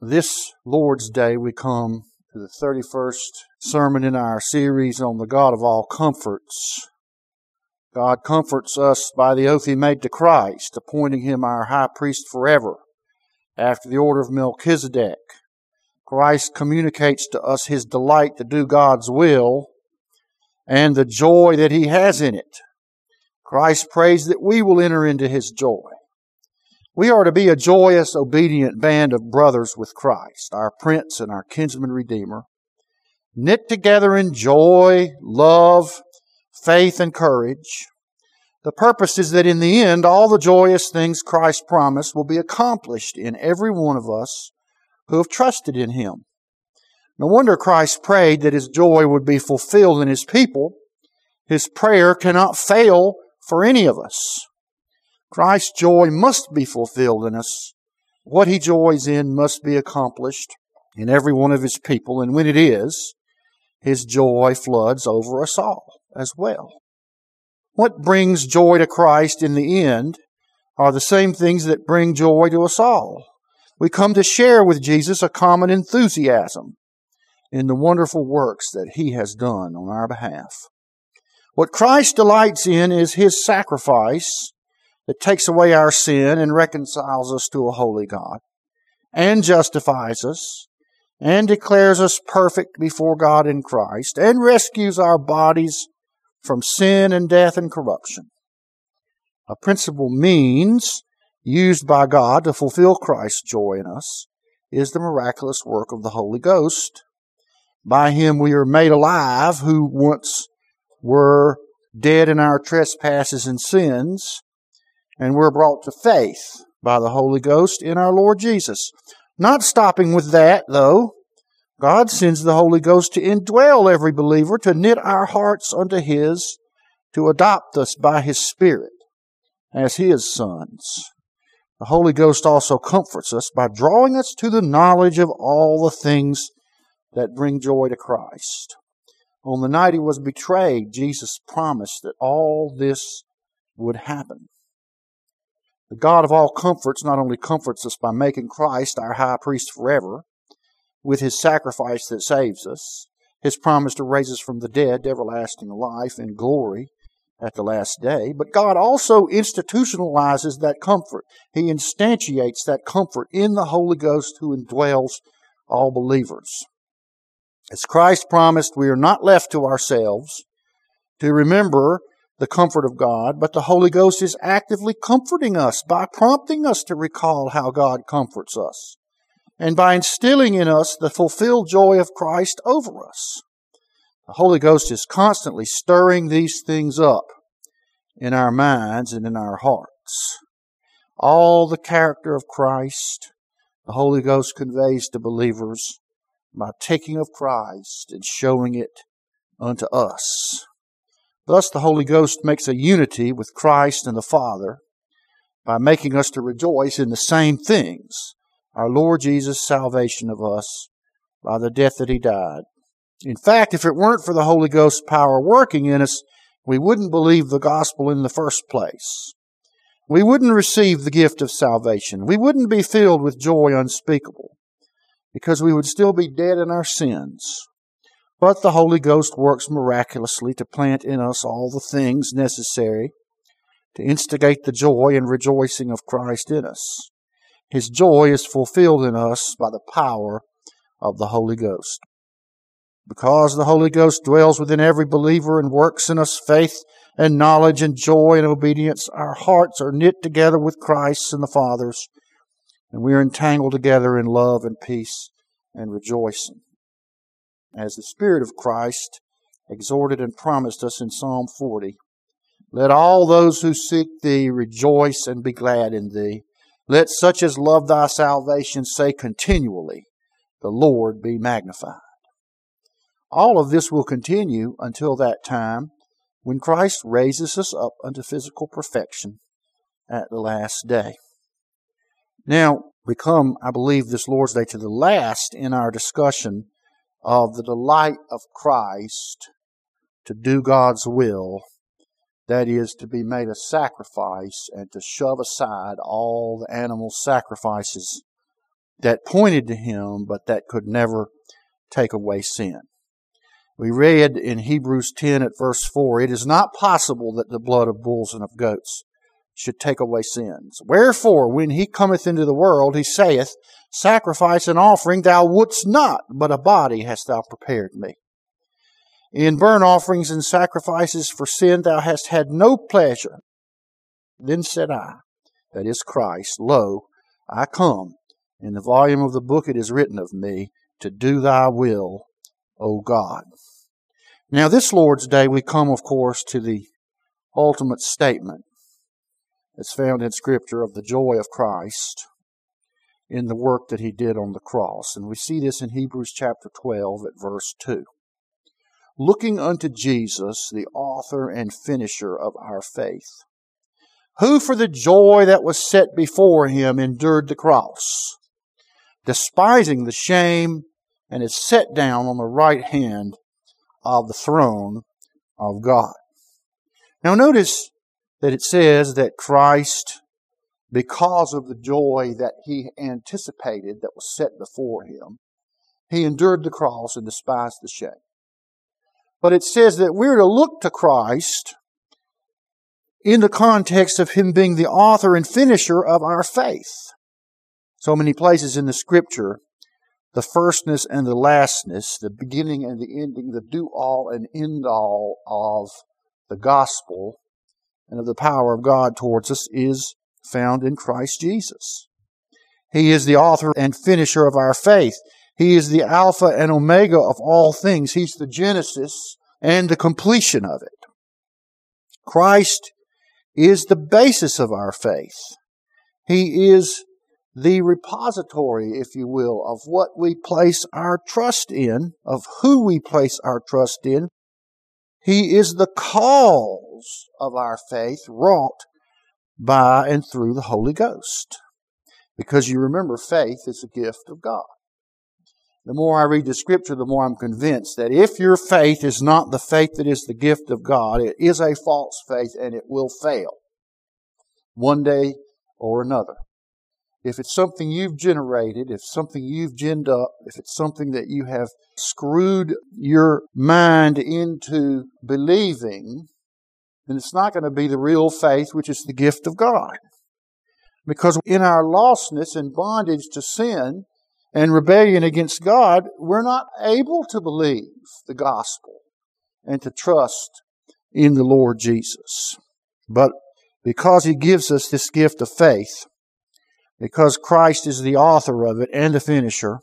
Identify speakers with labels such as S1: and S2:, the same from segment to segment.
S1: This Lord's Day, we come to the 31st sermon in our series on the God of all comforts. God comforts us by the oath he made to Christ, appointing him our high priest forever, after the order of Melchizedek. Christ communicates to us his delight to do God's will and the joy that he has in it. Christ prays that we will enter into his joy. We are to be a joyous, obedient band of brothers with Christ, our Prince and our kinsman Redeemer, knit together in joy, love, faith, and courage. The purpose is that in the end, all the joyous things Christ promised will be accomplished in every one of us who have trusted in Him. No wonder Christ prayed that His joy would be fulfilled in His people. His prayer cannot fail for any of us. Christ's joy must be fulfilled in us. What he joys in must be accomplished in every one of his people, and when it is, his joy floods over us all as well. What brings joy to Christ in the end are the same things that bring joy to us all. We come to share with Jesus a common enthusiasm in the wonderful works that he has done on our behalf. What Christ delights in is his sacrifice that takes away our sin and reconciles us to a holy God, and justifies us, and declares us perfect before God in Christ, and rescues our bodies from sin and death and corruption. A principal means used by God to fulfill Christ's joy in us is the miraculous work of the Holy Ghost. By Him we are made alive who once were dead in our trespasses and sins, and we're brought to faith by the Holy Ghost in our Lord Jesus. Not stopping with that, though, God sends the Holy Ghost to indwell every believer, to knit our hearts unto His, to adopt us by His Spirit as His sons. The Holy Ghost also comforts us by drawing us to the knowledge of all the things that bring joy to Christ. On the night He was betrayed, Jesus promised that all this would happen. The God of all comforts not only comforts us by making Christ our high priest forever, with his sacrifice that saves us, his promise to raise us from the dead to everlasting life in glory at the last day, but God also institutionalizes that comfort. He instantiates that comfort in the Holy Ghost who indwells all believers. As Christ promised, we are not left to ourselves to remember the comfort of God, but the Holy Ghost is actively comforting us by prompting us to recall how God comforts us and by instilling in us the fulfilled joy of Christ over us. The Holy Ghost is constantly stirring these things up in our minds and in our hearts. All the character of Christ, the Holy Ghost conveys to believers by taking of Christ and showing it unto us. Thus, the Holy Ghost makes a unity with Christ and the Father by making us to rejoice in the same things our Lord Jesus' salvation of us by the death that He died. In fact, if it weren't for the Holy Ghost's power working in us, we wouldn't believe the gospel in the first place. We wouldn't receive the gift of salvation. We wouldn't be filled with joy unspeakable because we would still be dead in our sins. But the Holy Ghost works miraculously to plant in us all the things necessary to instigate the joy and rejoicing of Christ in us. His joy is fulfilled in us by the power of the Holy Ghost. Because the Holy Ghost dwells within every believer and works in us faith and knowledge and joy and obedience, our hearts are knit together with Christ's and the Father's, and we are entangled together in love and peace and rejoicing as the Spirit of Christ exhorted and promised us in Psalm 40. Let all those who seek thee rejoice and be glad in thee. Let such as love thy salvation say continually, The Lord be magnified. All of this will continue until that time when Christ raises us up unto physical perfection at the last day. Now, we come, I believe, this Lord's Day to the last in our discussion of the delight of Christ to do God's will, that is, to be made a sacrifice and to shove aside all the animal sacrifices that pointed to him, but that could never take away sin. We read in Hebrews 10 at verse 4, it is not possible that the blood of bulls and of goats should take away sins. Wherefore, when he cometh into the world, he saith, Sacrifice and offering thou wouldst not, but a body hast thou prepared me. In burnt offerings and sacrifices for sin thou hast had no pleasure. Then said I, that is Christ, Lo, I come. In the volume of the book it is written of me, to do thy will, O God. Now, this Lord's Day, we come, of course, to the ultimate statement that's found in Scripture of the joy of Christ in the work that he did on the cross. And we see this in Hebrews chapter 12 at verse 2. Looking unto Jesus, the author and finisher of our faith, who for the joy that was set before him endured the cross, despising the shame, and is set down on the right hand of the throne of God. Now notice that it says that Christ, because of the joy that he anticipated that was set before him, he endured the cross and despised the shame. But it says that we're to look to Christ in the context of him being the author and finisher of our faith. So many places in the scripture the firstness and the lastness, the beginning and the ending, the do all and end all of the gospel and of the power of God towards us is found in Christ Jesus. He is the author and finisher of our faith. He is the Alpha and Omega of all things. He's the Genesis and the completion of it. Christ is the basis of our faith. He is the repository, if you will, of what we place our trust in, of who we place our trust in. He is the cause of our faith wrought by and through the Holy Ghost. Because you remember, faith is a gift of God. The more I read the scripture, the more I'm convinced that if your faith is not the faith that is the gift of God, it is a false faith and it will fail one day or another if it's something you've generated, if something you've ginned up, if it's something that you have screwed your mind into believing, then it's not going to be the real faith, which is the gift of God. Because in our lostness and bondage to sin and rebellion against God, we're not able to believe the gospel and to trust in the Lord Jesus. But because He gives us this gift of faith, because Christ is the author of it and the finisher,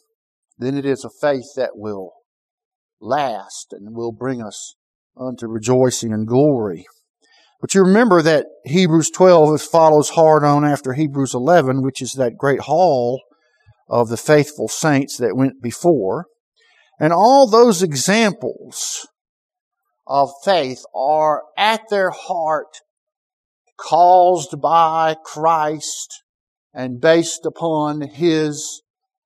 S1: then it is a faith that will last and will bring us unto rejoicing and glory. But you remember that Hebrews 12 follows hard on after Hebrews 11, which is that great hall of the faithful saints that went before. And all those examples of faith are at their heart caused by Christ and based upon His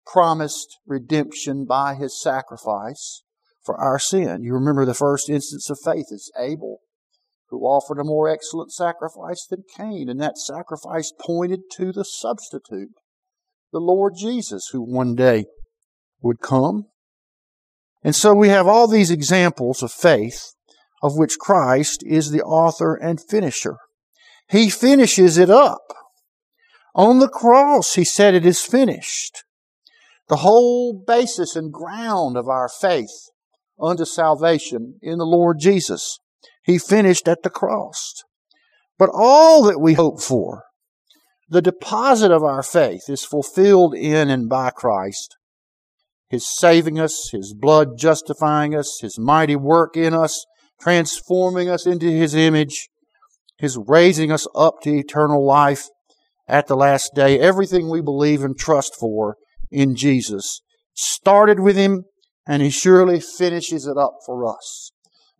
S1: promised redemption by His sacrifice for our sin. You remember the first instance of faith is Abel, who offered a more excellent sacrifice than Cain, and that sacrifice pointed to the substitute, the Lord Jesus, who one day would come. And so we have all these examples of faith of which Christ is the author and finisher. He finishes it up. On the cross, he said, It is finished. The whole basis and ground of our faith unto salvation in the Lord Jesus, he finished at the cross. But all that we hope for, the deposit of our faith, is fulfilled in and by Christ. His saving us, His blood justifying us, His mighty work in us, transforming us into His image, His raising us up to eternal life, at the last day. Everything we believe and trust for in Jesus started with Him and He surely finishes it up for us.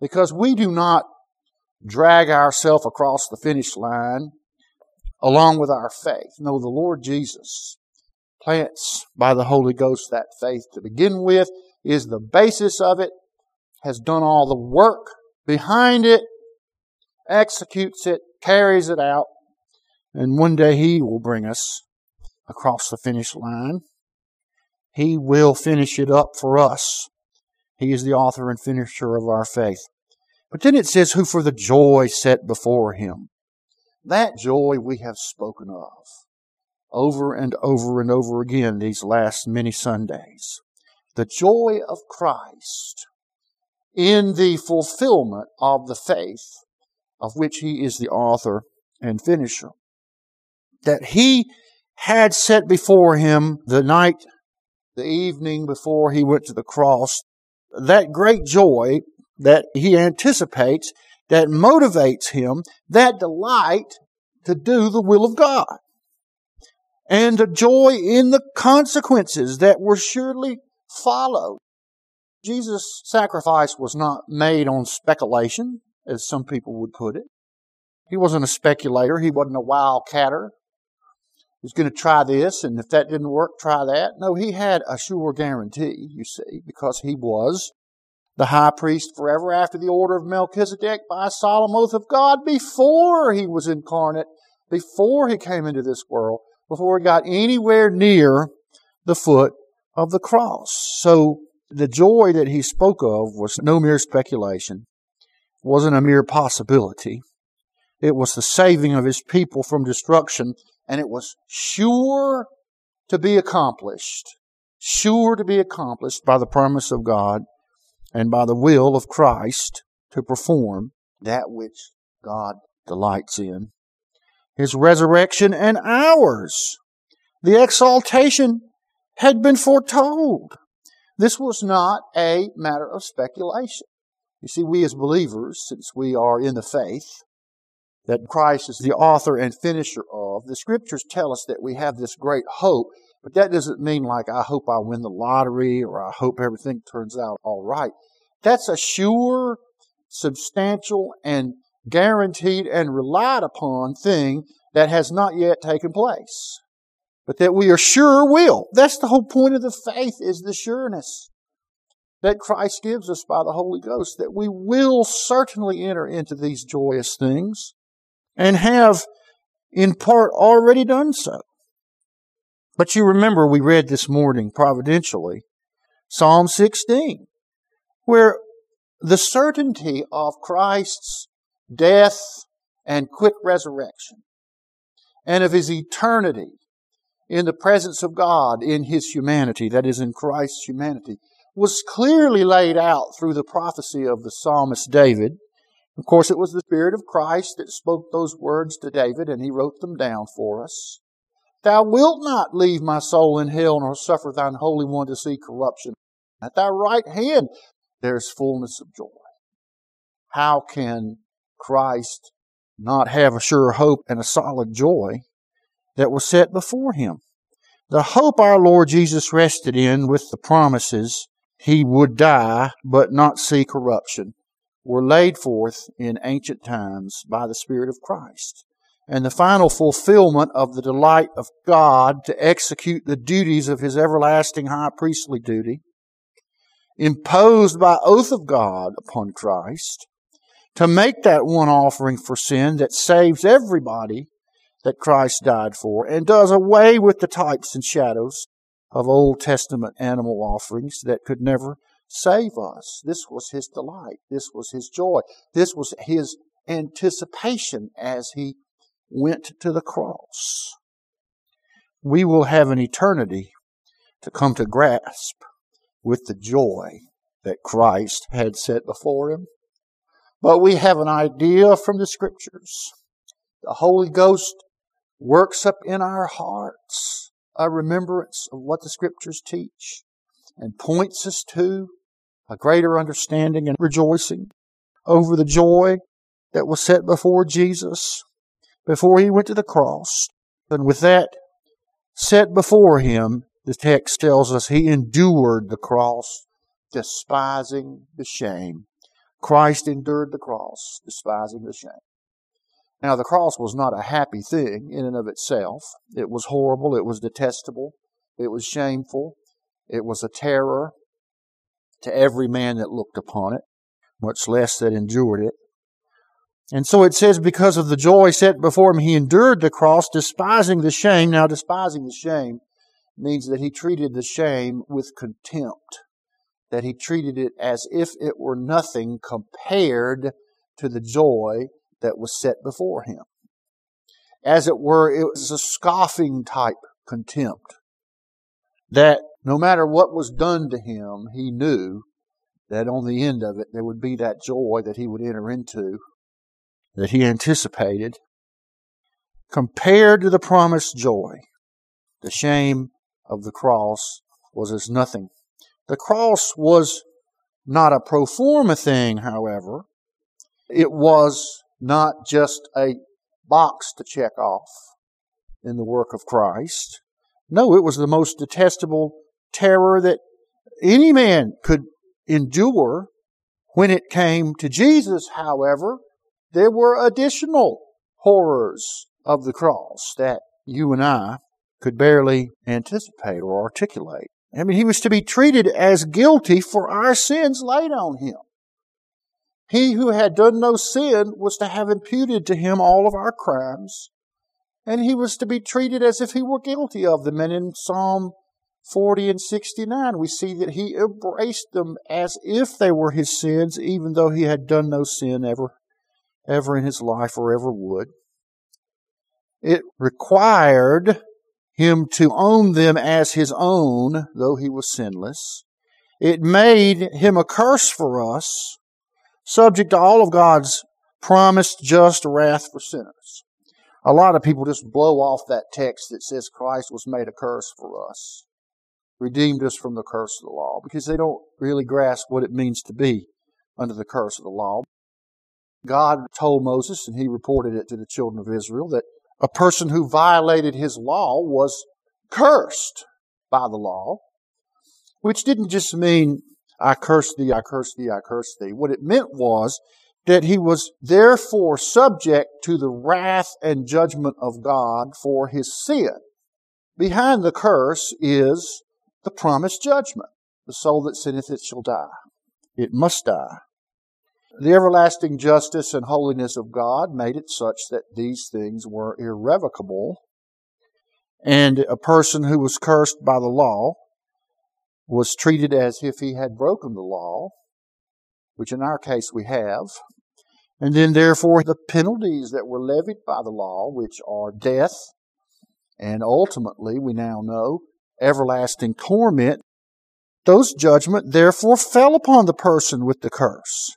S1: Because we do not drag ourselves across the finish line along with our faith. No, the Lord Jesus plants by the Holy Ghost that faith to begin with, is the basis of it, has done all the work behind it, executes it, carries it out, and one day He will bring us across the finish line. He will finish it up for us. He is the author and finisher of our faith. But then it says, who for the joy set before him. That joy we have spoken of over and over and over again these last many Sundays. The joy of Christ in the fulfillment of the faith of which he is the author and finisher. That he had set before him the night, the evening before he went to the cross, that great joy that he anticipates, that motivates him, that delight to do the will of God. And the joy in the consequences that were surely followed. Jesus' sacrifice was not made on speculation, as some people would put it. He wasn't a speculator. He wasn't a wildcatter. Was going to try this, and if that didn't work, try that. No, he had a sure guarantee, you see, because he was the high priest forever after the order of Melchizedek by a solemn oath of God before he was incarnate, before he came into this world, before he got anywhere near the foot of the cross. So the joy that he spoke of was no mere speculation, wasn't a mere possibility. It was the saving of his people from destruction, and it was sure to be accomplished, sure to be accomplished by the promise of God and by the will of Christ to perform that which God delights in. His resurrection and ours. The exaltation had been foretold. This was not a matter of speculation. You see, we as believers, since we are in the faith that Christ is the author and finisher of, the scriptures tell us that we have this great hope, but that doesn't mean like, I hope I win the lottery or I hope everything turns out all right. That's a sure, substantial, and guaranteed and relied upon thing that has not yet taken place but that we are sure will. That's the whole point of the faith is the sureness that Christ gives us by the Holy Ghost, that we will certainly enter into these joyous things and have in part already done so. But you remember we read this morning providentially Psalm 16, where the certainty of Christ's death and quick resurrection and of his eternity in the presence of God in his humanity, that is, in Christ's humanity, was clearly laid out through the prophecy of the psalmist David. Of course, it was the Spirit of Christ that spoke those words to David, and he wrote them down for us. Thou wilt not leave my soul in hell, nor suffer thine Holy One to see corruption. At thy right hand there is fullness of joy. How can Christ not have a sure hope and a solid joy that was set before him. The hope our Lord Jesus rested in with the promises he would die but not see corruption were laid forth in ancient times by the Spirit of Christ. And the final fulfillment of the delight of God to execute the duties of his everlasting high priestly duty, imposed by oath of God upon Christ, to make that one offering for sin that saves everybody that Christ died for and does away with the types and shadows of Old Testament animal offerings that could never save us. This was his delight. This was his joy. This was his anticipation as he went to the cross. We will have an eternity to come to grasp with the joy that Christ had set before him. But we have an idea from the scriptures. The Holy Ghost works up in our hearts a remembrance of what the scriptures teach and points us to a greater understanding and rejoicing over the joy that was set before Jesus before he went to the cross. And with that set before him, the text tells us he endured the cross, despising the shame. Christ endured the cross, despising the shame. Now, the cross was not a happy thing in and of itself. It was horrible. It was detestable. It was shameful. It was a terror to every man that looked upon it, much less that endured it. And so it says, because of the joy set before him, he endured the cross, despising the shame. Now, despising the shame means that he treated the shame with contempt, that he treated it as if it were nothing compared to the joy that was set before him. As it were, it was a scoffing type contempt that no matter what was done to him, he knew that on the end of it there would be that joy that he would enter into that he anticipated. Compared to the promised joy, the shame of the cross was as nothing. The cross was not a pro forma thing, however. It was not just a box to check off in the work of Christ. No, it was the most detestable terror that any man could endure. When it came to Jesus, however, there were additional horrors of the cross that you and I could barely anticipate or articulate. I mean, he was to be treated as guilty for our sins laid on him. He who had done no sin was to have imputed to him all of our crimes, and he was to be treated as if he were guilty of them. And in Psalm 40 and 69, we see that he embraced them as if they were his sins, even though he had done no sin ever, ever in his life or ever would. It required him to own them as his own, though he was sinless. It made him a curse for us, subject to all of God's promised just wrath for sinners. A lot of people just blow off that text that says Christ was made a curse for us, redeemed us from the curse of the law, because they don't really grasp what it means to be under the curse of the law. God told Moses, and he reported it to the children of Israel, that a person who violated his law was cursed by the law, which didn't just mean, I curse thee, I curse thee, I curse thee. What it meant was that he was therefore subject to the wrath and judgment of God for his sin. Behind the curse is the promised judgment. The soul that sinneth, it shall die. It must die. The everlasting justice and holiness of God made it such that these things were irrevocable. And a person who was cursed by the law was treated as if he had broken the law, which in our case we have. And then, therefore, the penalties that were levied by the law, which are death, and ultimately, we now know, everlasting torment, those judgment therefore fell upon the person with the curse.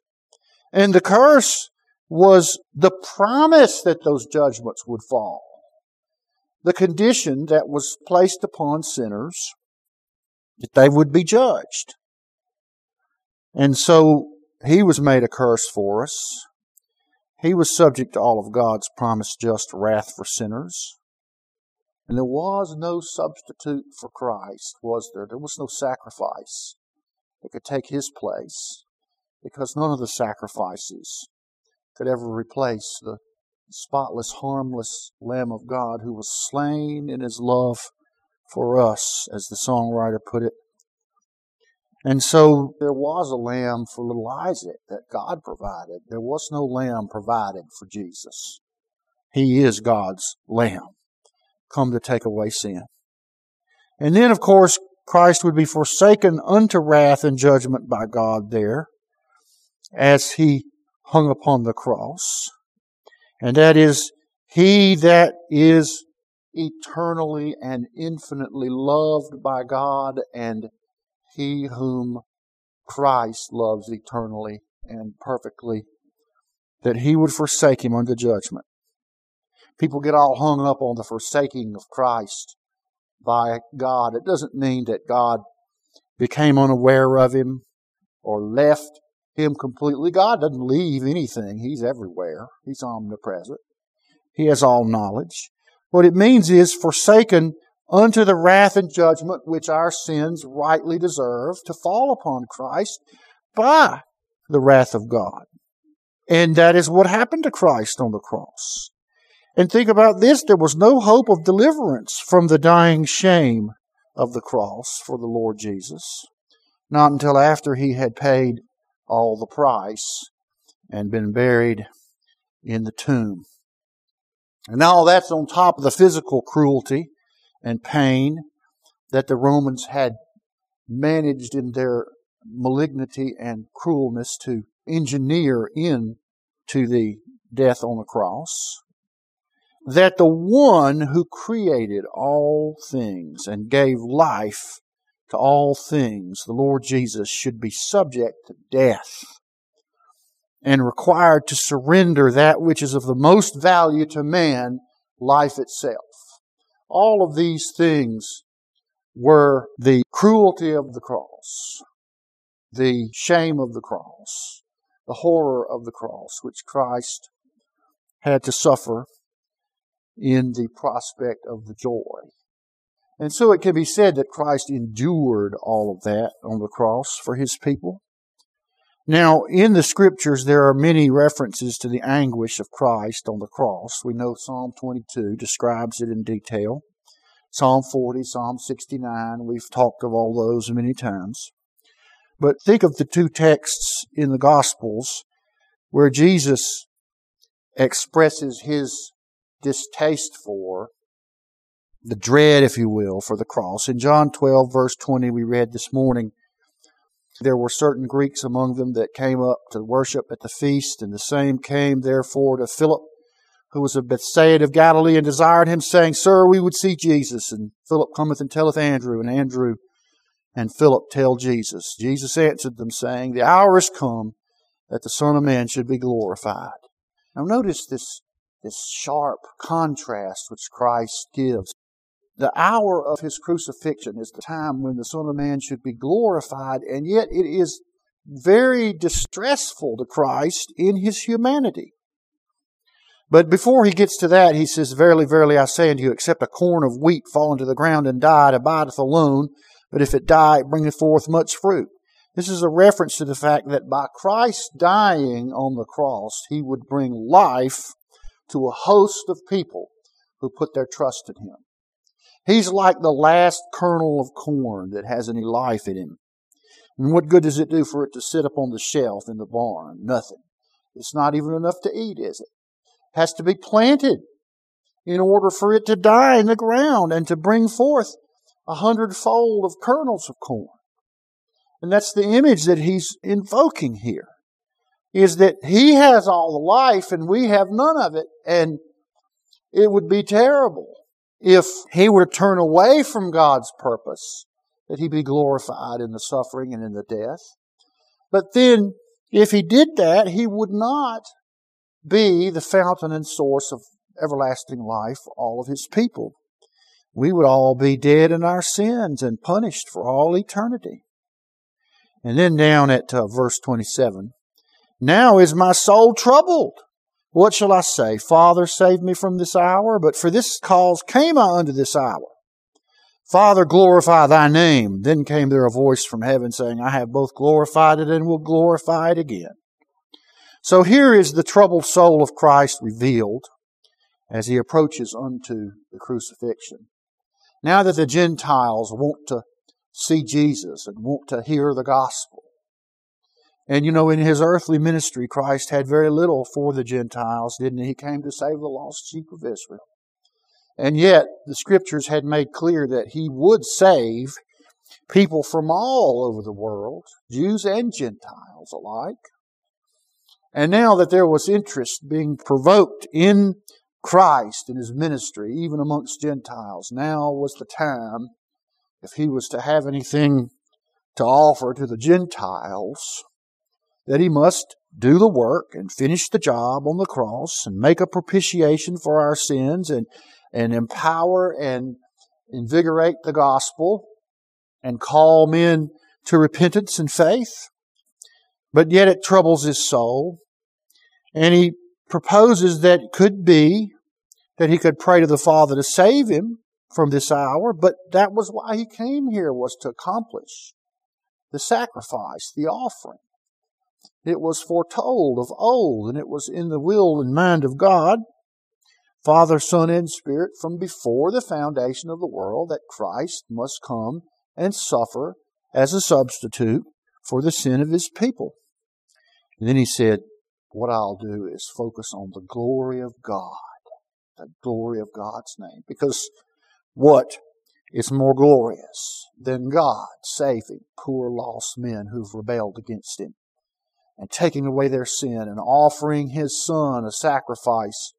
S1: And the curse was the promise that those judgments would fall. The condition that was placed upon sinners that they would be judged. And so he was made a curse for us. He was subject to all of God's promised just wrath for sinners. And there was no substitute for Christ, was there? There was no sacrifice that could take his place because none of the sacrifices could ever replace the spotless, harmless Lamb of God who was slain in his love for us, as the songwriter put it. And so there was a lamb for little Isaac that God provided. There was no lamb provided for Jesus. He is God's lamb, come to take away sin. And then, of course, Christ would be forsaken unto wrath and judgment by God there as he hung upon the cross. And that is, he that is eternally and infinitely loved by God and he whom Christ loves eternally and perfectly, that he would forsake him unto judgment. People get all hung up on the forsaking of Christ by God. It doesn't mean that God became unaware of him or left him completely. God doesn't leave anything. He's everywhere. He's omnipresent. He has all knowledge. What it means is forsaken unto the wrath and judgment which our sins rightly deserve to fall upon Christ by the wrath of God. And that is what happened to Christ on the cross. And think about this there was no hope of deliverance from the dying shame of the cross for the Lord Jesus, not until after he had paid all the price and been buried in the tomb. And all that's on top of the physical cruelty and pain that the Romans had managed in their malignity and cruelness to engineer in to the death on the cross. That the one who created all things and gave life to all things, the Lord Jesus, should be subject to death and required to surrender that which is of the most value to man, life itself. All of these things were the cruelty of the cross, the shame of the cross, the horror of the cross, which Christ had to suffer in the prospect of the joy. And so it can be said that Christ endured all of that on the cross for his people. Now, in the scriptures, there are many references to the anguish of Christ on the cross. We know Psalm 22 describes it in detail. Psalm 40, Psalm 69, we've talked of all those many times. But think of the two texts in the Gospels where Jesus expresses his distaste for, the dread, if you will, for the cross. In John 12, verse 20, we read this morning, there were certain Greeks among them that came up to worship at the feast, and the same came therefore to Philip, who was of Bethsaida of Galilee, and desired him, saying, Sir, we would see Jesus. And Philip cometh and telleth Andrew, and Andrew and Philip tell Jesus. Jesus answered them, saying, The hour is come that the Son of Man should be glorified. Now notice this, this sharp contrast which Christ gives. The hour of his crucifixion is the time when the Son of Man should be glorified, and yet it is very distressful to Christ in his humanity. But before he gets to that, he says, Verily, verily, I say unto you, except a corn of wheat fall into the ground and die, it abideth alone, but if it die, it bringeth forth much fruit. This is a reference to the fact that by Christ dying on the cross, he would bring life to a host of people who put their trust in him. He's like the last kernel of corn that has any life in him. And what good does it do for it to sit up on the shelf in the barn? Nothing. It's not even enough to eat, is it? It has to be planted in order for it to die in the ground and to bring forth a hundredfold of kernels of corn. And that's the image that he's invoking here. Is that he has all the life and we have none of it. And it would be terrible if he were to turn away from God's purpose, that he be glorified in the suffering and in the death. But then, if he did that, he would not be the fountain and source of everlasting life for all of his people. We would all be dead in our sins and punished for all eternity. And then down at uh, verse 27, now is my soul troubled. What shall I say? Father, save me from this hour. But for this cause came I unto this hour. Father, glorify thy name. Then came there a voice from heaven saying, I have both glorified it and will glorify it again. So here is the troubled soul of Christ revealed as he approaches unto the crucifixion. Now that the Gentiles want to see Jesus and want to hear the gospel, and you know, in his earthly ministry, Christ had very little for the Gentiles, didn't he? He came to save the lost sheep of Israel. And yet, the scriptures had made clear that he would save people from all over the world, Jews and Gentiles alike. And now that there was interest being provoked in Christ and his ministry, even amongst Gentiles, now was the time, if he was to have anything to offer to the Gentiles, that he must do the work and finish the job on the cross and make a propitiation for our sins and, and empower and invigorate the gospel and call men to repentance and faith. But yet it troubles his soul. And he proposes that it could be that he could pray to the Father to save him from this hour, but that was why he came here, was to accomplish the sacrifice, the offering. It was foretold of old, and it was in the will and mind of God, Father, Son, and Spirit, from before the foundation of the world, that Christ must come and suffer as a substitute for the sin of his people. And then he said, What I'll do is focus on the glory of God, the glory of God's name. Because what is more glorious than God saving poor lost men who've rebelled against Him and taking away their sin and offering His Son a sacrifice,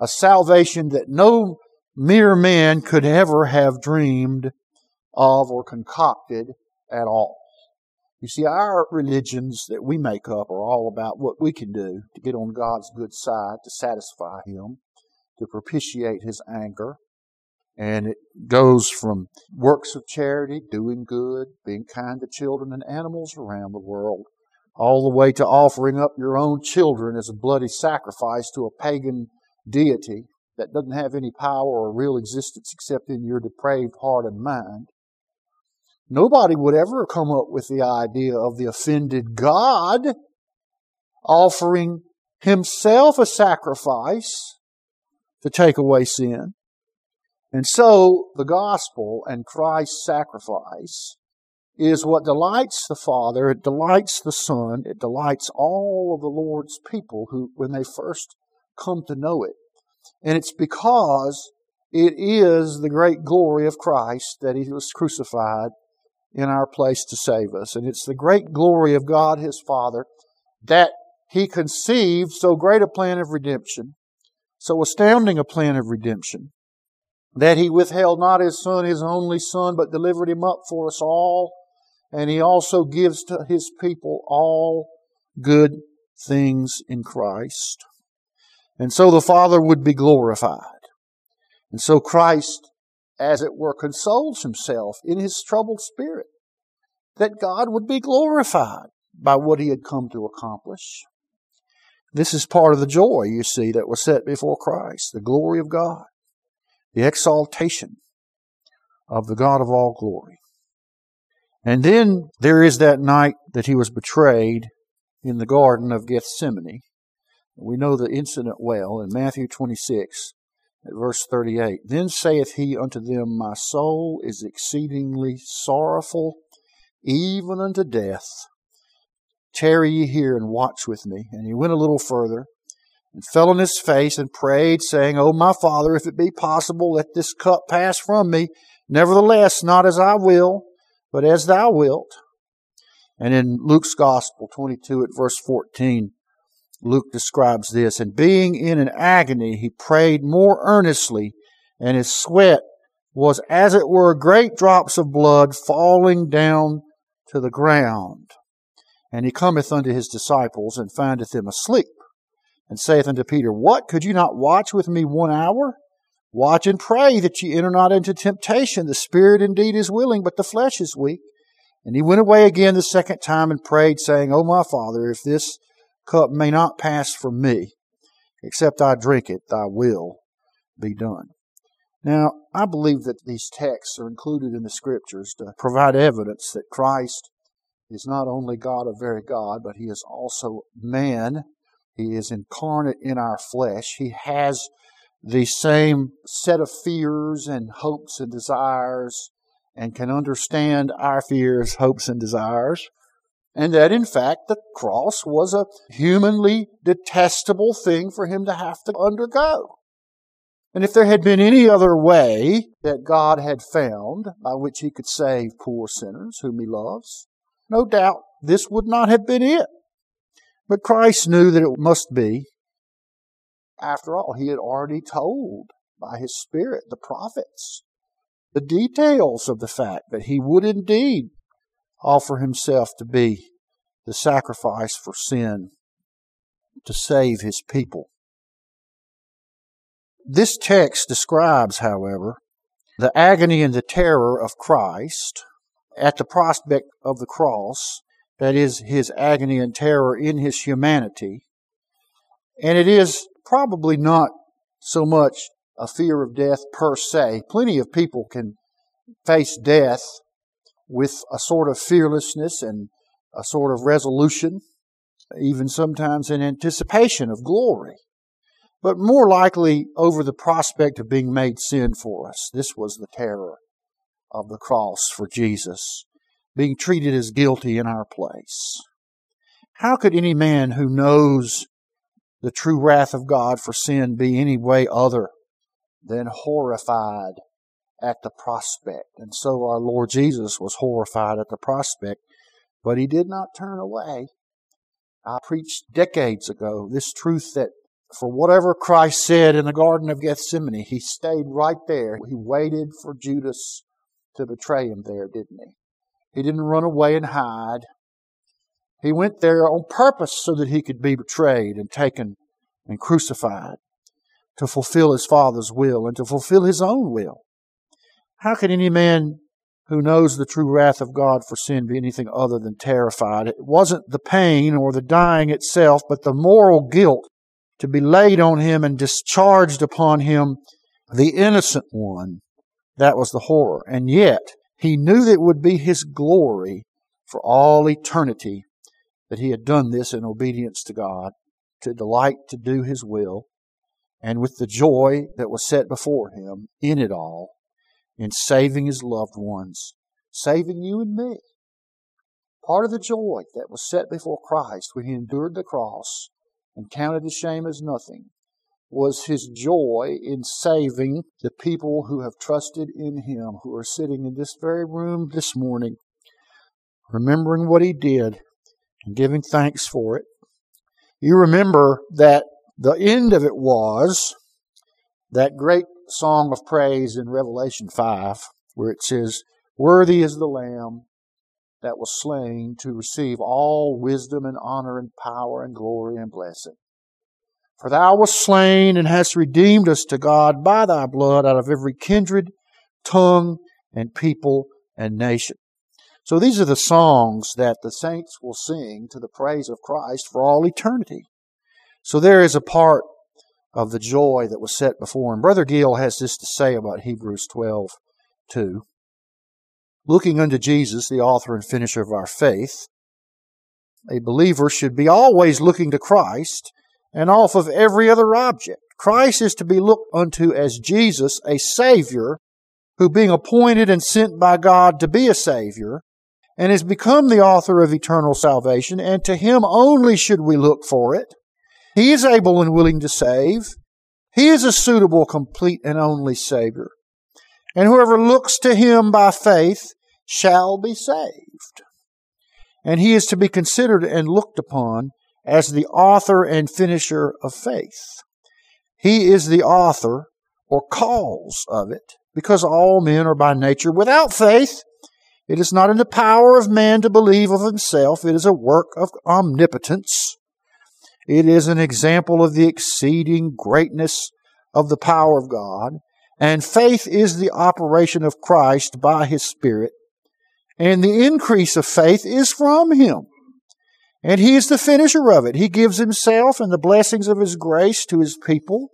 S1: a salvation that no mere man could ever have dreamed of or concocted at all. You see, our religions that we make up are all about what we can do to get on God's good side, to satisfy Him, to propitiate His anger. And it goes from works of charity, doing good, being kind to children and animals around the world, all the way to offering up your own children as a bloody sacrifice to a pagan deity that doesn't have any power or real existence except in your depraved heart and mind. Nobody would ever come up with the idea of the offended God offering himself a sacrifice to take away sin. And so the gospel and Christ's sacrifice is what delights the Father, it delights the Son, it delights all of the Lord's people who, when they first come to know it. And it's because it is the great glory of Christ that He was crucified in our place to save us. And it's the great glory of God His Father that He conceived so great a plan of redemption, so astounding a plan of redemption, that He withheld not His Son, His only Son, but delivered Him up for us all. And He also gives to His people all good things in Christ. And so the Father would be glorified. And so Christ as it were, consoles himself in his troubled spirit that God would be glorified by what he had come to accomplish. This is part of the joy, you see, that was set before Christ the glory of God, the exaltation of the God of all glory. And then there is that night that he was betrayed in the Garden of Gethsemane. We know the incident well in Matthew 26 at verse 38. Then saith he unto them, My soul is exceedingly sorrowful, even unto death. Tarry ye here and watch with me. And he went a little further and fell on his face and prayed, saying, O my Father, if it be possible, let this cup pass from me. Nevertheless, not as I will, but as thou wilt. And in Luke's Gospel 22 at verse 14, Luke describes this. And being in an agony, he prayed more earnestly, and his sweat was as it were great drops of blood falling down to the ground. And he cometh unto his disciples, and findeth them asleep, and saith unto Peter, What, could you not watch with me one hour? Watch and pray that ye enter not into temptation. The spirit indeed is willing, but the flesh is weak. And he went away again the second time and prayed, saying, O my Father, if this cup may not pass from me, except I drink it, thy will be done. Now, I believe that these texts are included in the scriptures to provide evidence that Christ is not only God of very God, but he is also man. He is incarnate in our flesh. He has the same set of fears and hopes and desires and can understand our fears, hopes, and desires and that in fact the cross was a humanly detestable thing for him to have to undergo. And if there had been any other way that God had found by which he could save poor sinners whom he loves, no doubt this would not have been it. But Christ knew that it must be. After all, he had already told by his Spirit the prophets the details of the fact that he would indeed offer himself to be the sacrifice for sin to save his people. This text describes, however, the agony and the terror of Christ at the prospect of the cross, that is, his agony and terror in his humanity. And it is probably not so much a fear of death per se. Plenty of people can face death with a sort of fearlessness and a sort of resolution, even sometimes in anticipation of glory, but more likely over the prospect of being made sin for us. This was the terror of the cross for Jesus, being treated as guilty in our place. How could any man who knows the true wrath of God for sin be any way other than horrified at the prospect. And so our Lord Jesus was horrified at the prospect, but he did not turn away. I preached decades ago this truth that for whatever Christ said in the Garden of Gethsemane, he stayed right there. He waited for Judas to betray him there, didn't he? He didn't run away and hide. He went there on purpose so that he could be betrayed and taken and crucified to fulfill his Father's will and to fulfill his own will. How can any man who knows the true wrath of God for sin be anything other than terrified? It wasn't the pain or the dying itself, but the moral guilt to be laid on him and discharged upon him, the innocent one. That was the horror. And yet, he knew that it would be his glory for all eternity that he had done this in obedience to God, to delight to do his will, and with the joy that was set before him in it all, in saving his loved ones, saving you and me. Part of the joy that was set before Christ when he endured the cross and counted the shame as nothing was his joy in saving the people who have trusted in him, who are sitting in this very room this morning, remembering what he did and giving thanks for it. You remember that the end of it was that great song of praise in Revelation 5, where it says, Worthy is the Lamb that was slain to receive all wisdom and honor and power and glory and blessing. For thou wast slain and hast redeemed us to God by thy blood out of every kindred, tongue, and people and nation. So these are the songs that the saints will sing to the praise of Christ for all eternity. So there is a part of the joy that was set before him. Brother Gill has this to say about Hebrews 12, 2. Looking unto Jesus, the author and finisher of our faith, a believer should be always looking to Christ and off of every other object. Christ is to be looked unto as Jesus, a Savior, who being appointed and sent by God to be a Savior, and has become the author of eternal salvation, and to Him only should we look for it. He is able and willing to save. He is a suitable, complete, and only Savior. And whoever looks to Him by faith shall be saved. And He is to be considered and looked upon as the author and finisher of faith. He is the author or cause of it, because all men are by nature without faith. It is not in the power of man to believe of himself. It is a work of omnipotence. It is an example of the exceeding greatness of the power of God. And faith is the operation of Christ by His Spirit. And the increase of faith is from Him. And He is the finisher of it. He gives Himself and the blessings of His grace to His people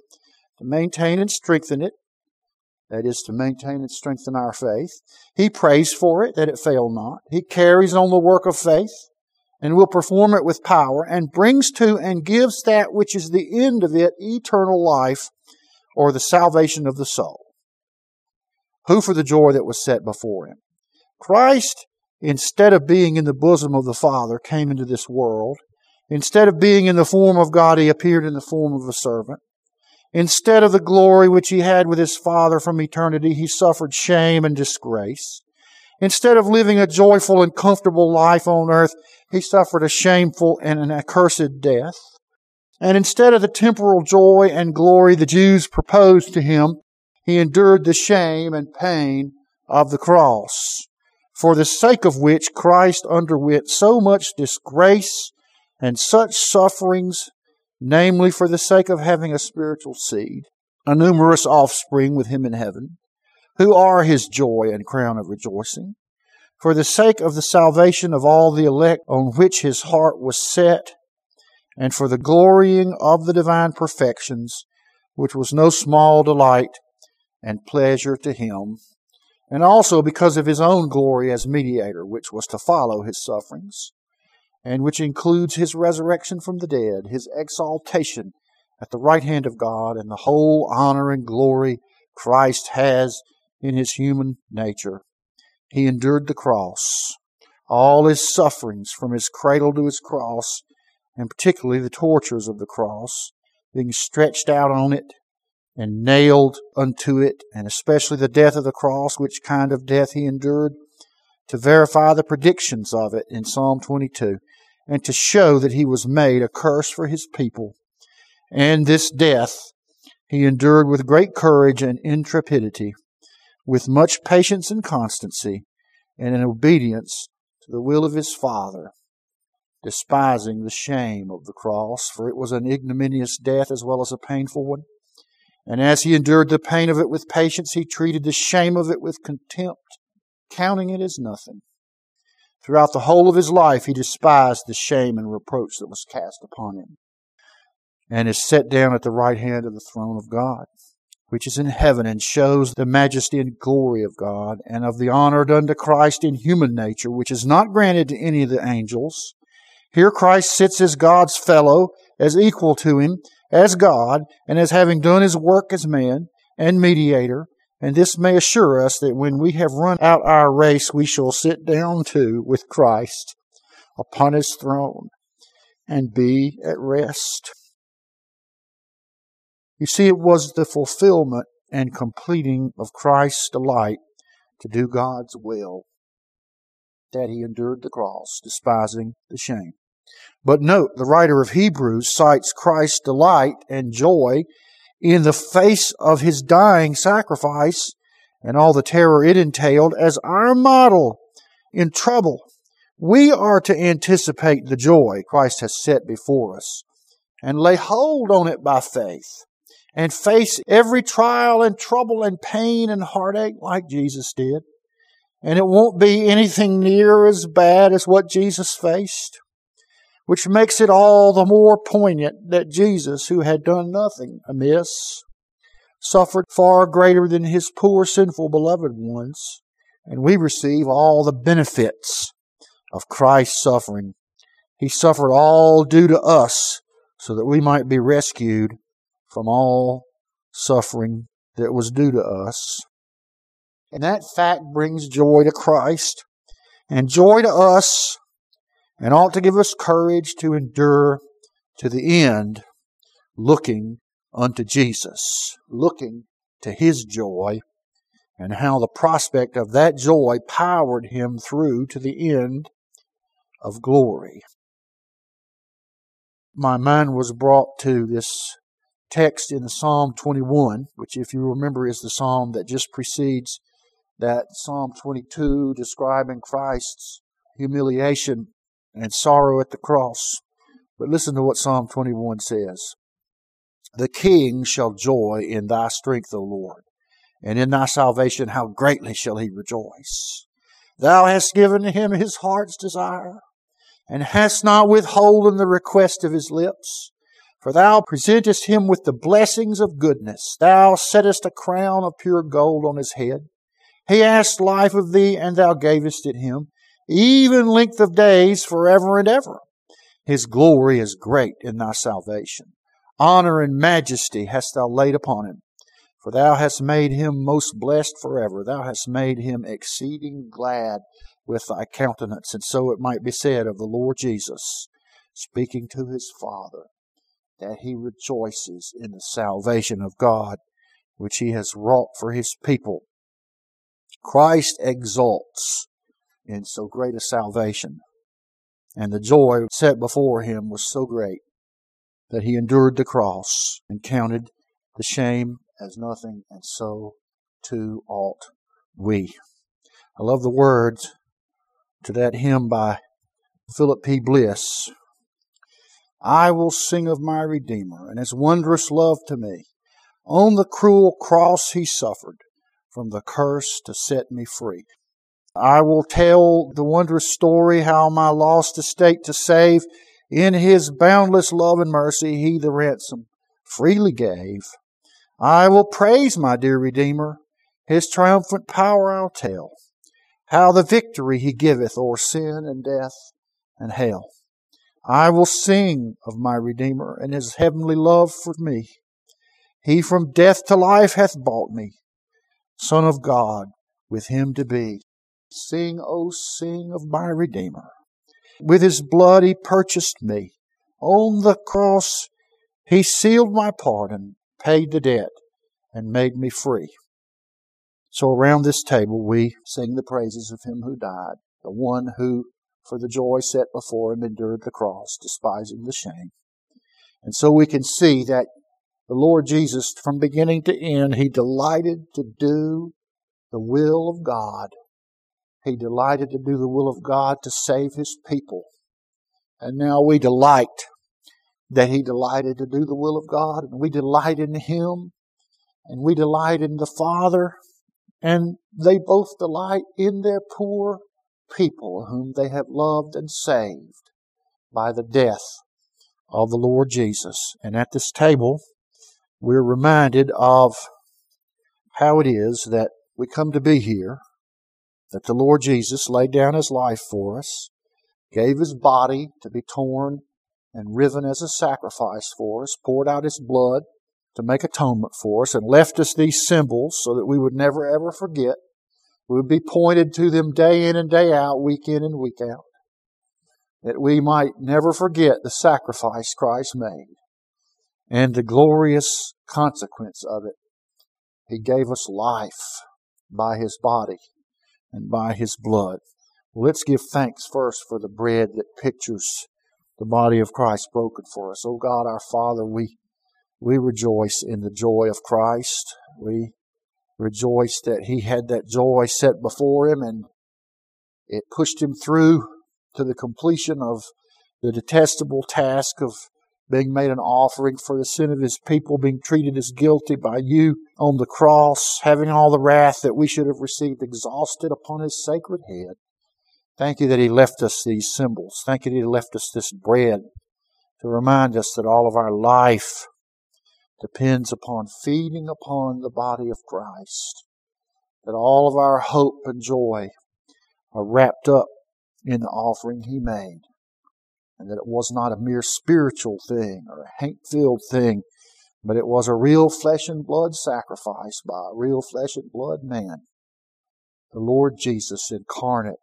S1: to maintain and strengthen it. That is to maintain and strengthen our faith. He prays for it that it fail not. He carries on the work of faith and will perform it with power and brings to and gives that which is the end of it eternal life or the salvation of the soul. Who for the joy that was set before him? Christ instead of being in the bosom of the Father, came into this world. Instead of being in the form of God, he appeared in the form of a servant. Instead of the glory which he had with his Father from eternity, he suffered shame and disgrace. Instead of living a joyful and comfortable life on earth, he suffered a shameful and an accursed death. And instead of the temporal joy and glory the Jews proposed to him, he endured the shame and pain of the cross for the sake of which Christ underwent so much disgrace and such sufferings, namely for the sake of having a spiritual seed, a numerous offspring with him in heaven, who are his joy and crown of rejoicing, for the sake of the salvation of all the elect on which his heart was set, and for the glorying of the divine perfections, which was no small delight and pleasure to him and also because of his own glory as mediator, which was to follow his sufferings, and which includes his resurrection from the dead, his exaltation at the right hand of God, and the whole honor and glory Christ has in his human nature. He endured the cross, all his sufferings from his cradle to his cross, and particularly the tortures of the cross, being stretched out on it, and nailed unto it, and especially the death of the cross, which kind of death he endured, to verify the predictions of it in Psalm 22, and to show that he was made a curse for his people. And this death he endured with great courage and intrepidity, with much patience and constancy, and in obedience to the will of his Father, despising the shame of the cross, for it was an ignominious death as well as a painful one. And as he endured the pain of it with patience, he treated the shame of it with contempt, counting it as nothing. Throughout the whole of his life, he despised the shame and reproach that was cast upon him, and is set down at the right hand of the throne of God, which is in heaven, and shows the majesty and glory of God, and of the honor done to Christ in human nature, which is not granted to any of the angels. Here Christ sits as God's fellow, as equal to him, as God and as having done his work as man and mediator. And this may assure us that when we have run out our race, we shall sit down too with Christ upon his throne and be at rest. You see, it was the fulfillment and completing of Christ's delight to do God's will that he endured the cross, despising the shame. But note, the writer of Hebrews cites Christ's delight and joy in the face of his dying sacrifice and all the terror it entailed as our model in trouble. We are to anticipate the joy Christ has set before us and lay hold on it by faith and face every trial and trouble and pain and heartache like Jesus did. And it won't be anything near as bad as what Jesus faced which makes it all the more poignant that Jesus, who had done nothing amiss, suffered far greater than his poor sinful beloved ones, and we receive all the benefits of Christ's suffering. He suffered all due to us so that we might be rescued from all suffering that was due to us. And that fact brings joy to Christ and joy to us and ought to give us courage to endure to the end, looking unto Jesus, looking to his joy, and how the prospect of that joy powered him through to the end of glory. My mind was brought to this text in Psalm 21, which, if you remember, is the psalm that just precedes that Psalm 22 describing Christ's humiliation and sorrow at the cross. But listen to what Psalm 21 says. The king shall joy in thy strength, O Lord, and in thy salvation how greatly shall he rejoice. Thou hast given him his heart's desire, and hast not withholden the request of his lips. For thou presentest him with the blessings of goodness. Thou settest a crown of pure gold on his head. He asked life of thee, and thou gavest it him even length of days forever and ever. His glory is great in thy salvation. Honor and majesty hast thou laid upon him. For thou hast made him most blessed forever. Thou hast made him exceeding glad with thy countenance. And so it might be said of the Lord Jesus, speaking to his Father, that he rejoices in the salvation of God, which he has wrought for his people. Christ exalts in so great a salvation. And the joy set before him was so great that he endured the cross and counted the shame as nothing, and so too ought we. I love the words to that hymn by Philip P. Bliss. I will sing of my Redeemer and his wondrous love to me. On the cruel cross he suffered from the curse to set me free. I will tell the wondrous story how my lost estate to save. In his boundless love and mercy, he the ransom freely gave. I will praise my dear Redeemer. His triumphant power I'll tell. How the victory he giveth o'er sin and death and hell. I will sing of my Redeemer and his heavenly love for me. He from death to life hath bought me, Son of God, with him to be. Sing, oh, sing of my Redeemer. With his blood he purchased me. On the cross he sealed my pardon, paid the debt and made me free. So around this table we sing the praises of him who died, the one who, for the joy set before him, endured the cross, despising the shame. And so we can see that the Lord Jesus, from beginning to end, he delighted to do the will of God. He delighted to do the will of God to save his people. And now we delight that he delighted to do the will of God, and we delight in him, and we delight in the Father, and they both delight in their poor people whom they have loved and saved by the death of the Lord Jesus. And at this table, we're reminded of how it is that we come to be here, that the Lord Jesus laid down his life for us, gave his body to be torn and riven as a sacrifice for us, poured out his blood to make atonement for us, and left us these symbols so that we would never ever forget. We would be pointed to them day in and day out, week in and week out that we might never forget the sacrifice Christ made and the glorious consequence of it. He gave us life by His body and by His blood. Well, let's give thanks first for the bread that pictures the body of Christ broken for us. Oh God, our Father, we, we rejoice in the joy of Christ. We rejoice that He had that joy set before Him and it pushed Him through to the completion of the detestable task of being made an offering for the sin of his people, being treated as guilty by you on the cross, having all the wrath that we should have received exhausted upon his sacred head. Thank you that he left us these symbols. Thank you that he left us this bread to remind us that all of our life depends upon feeding upon the body of Christ. That all of our hope and joy are wrapped up in the offering he made. And that it was not a mere spiritual thing or a hate filled thing, but it was a real flesh and blood sacrifice by a real flesh and blood man. The Lord Jesus incarnate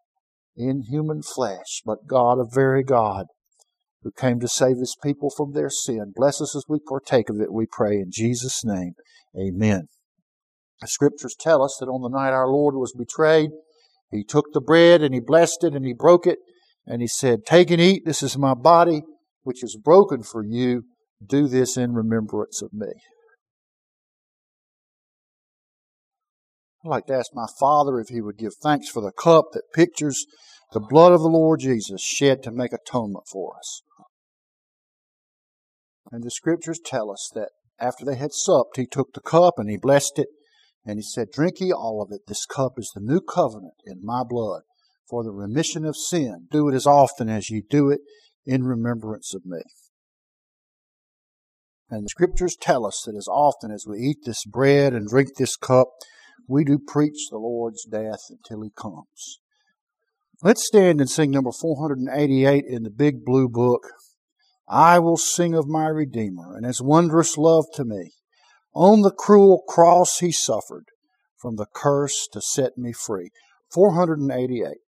S1: in human flesh, but God of very God, who came to save his people from their sin. Bless us as we partake of it, we pray in Jesus' name. Amen. The scriptures tell us that on the night our Lord was betrayed, he took the bread and he blessed it and he broke it and he said, Take and eat. This is my body, which is broken for you. Do this in remembrance of me. I'd like to ask my Father if He would give thanks for the cup that pictures the blood of the Lord Jesus shed to make atonement for us. And the scriptures tell us that after they had supped, He took the cup and He blessed it and he said, Drink ye all of it. This cup is the new covenant in my blood for the remission of sin. Do it as often as ye do it in remembrance of me. And the scriptures tell us that as often as we eat this bread and drink this cup, we do preach the Lord's death until he comes. Let's stand and sing number 488 in the big blue book. I will sing of my Redeemer and his wondrous love to me. On the cruel cross he suffered from the curse to set me free. 488.